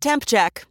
Temp check.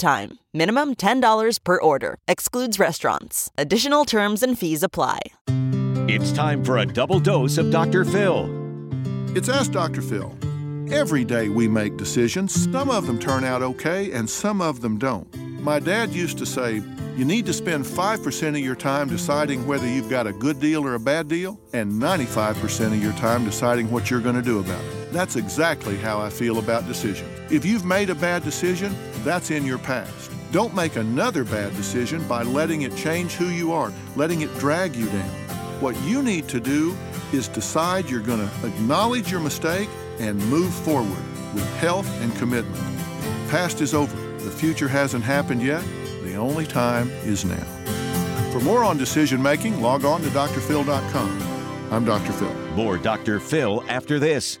time. Minimum $10 per order. Excludes restaurants. Additional terms and fees apply. It's time for a double dose of Dr. Phil. It's Ask Dr. Phil. Every day we make decisions. Some of them turn out okay, and some of them don't. My dad used to say, you need to spend 5% of your time deciding whether you've got a good deal or a bad deal, and 95% of your time deciding what you're going to do about it. That's exactly how I feel about decisions. If you've made a bad decision, that's in your past. Don't make another bad decision by letting it change who you are, letting it drag you down. What you need to do is decide you're going to acknowledge your mistake and move forward with health and commitment. Past is over. The future hasn't happened yet. The only time is now. For more on decision making, log on to drphil.com. I'm Dr. Phil. More Dr. Phil after this.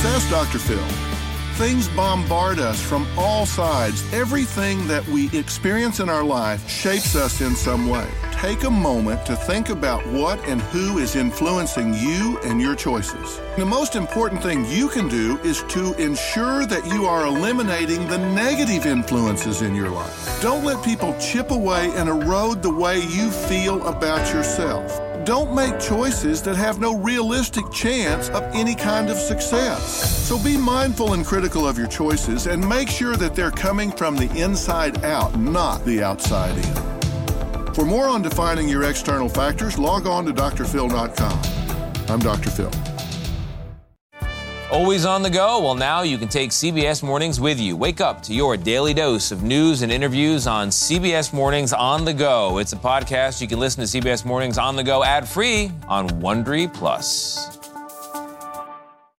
Ask Dr. Phil. Things bombard us from all sides. Everything that we experience in our life shapes us in some way. Take a moment to think about what and who is influencing you and your choices. The most important thing you can do is to ensure that you are eliminating the negative influences in your life. Don't let people chip away and erode the way you feel about yourself don't make choices that have no realistic chance of any kind of success. So be mindful and critical of your choices and make sure that they're coming from the inside out, not the outside in. For more on defining your external factors, log on to drphil.com. I'm Dr. Phil. Always on the go? Well, now you can take CBS Mornings with you. Wake up to your daily dose of news and interviews on CBS Mornings on the go. It's a podcast you can listen to CBS Mornings on the go ad free on Wondery Plus.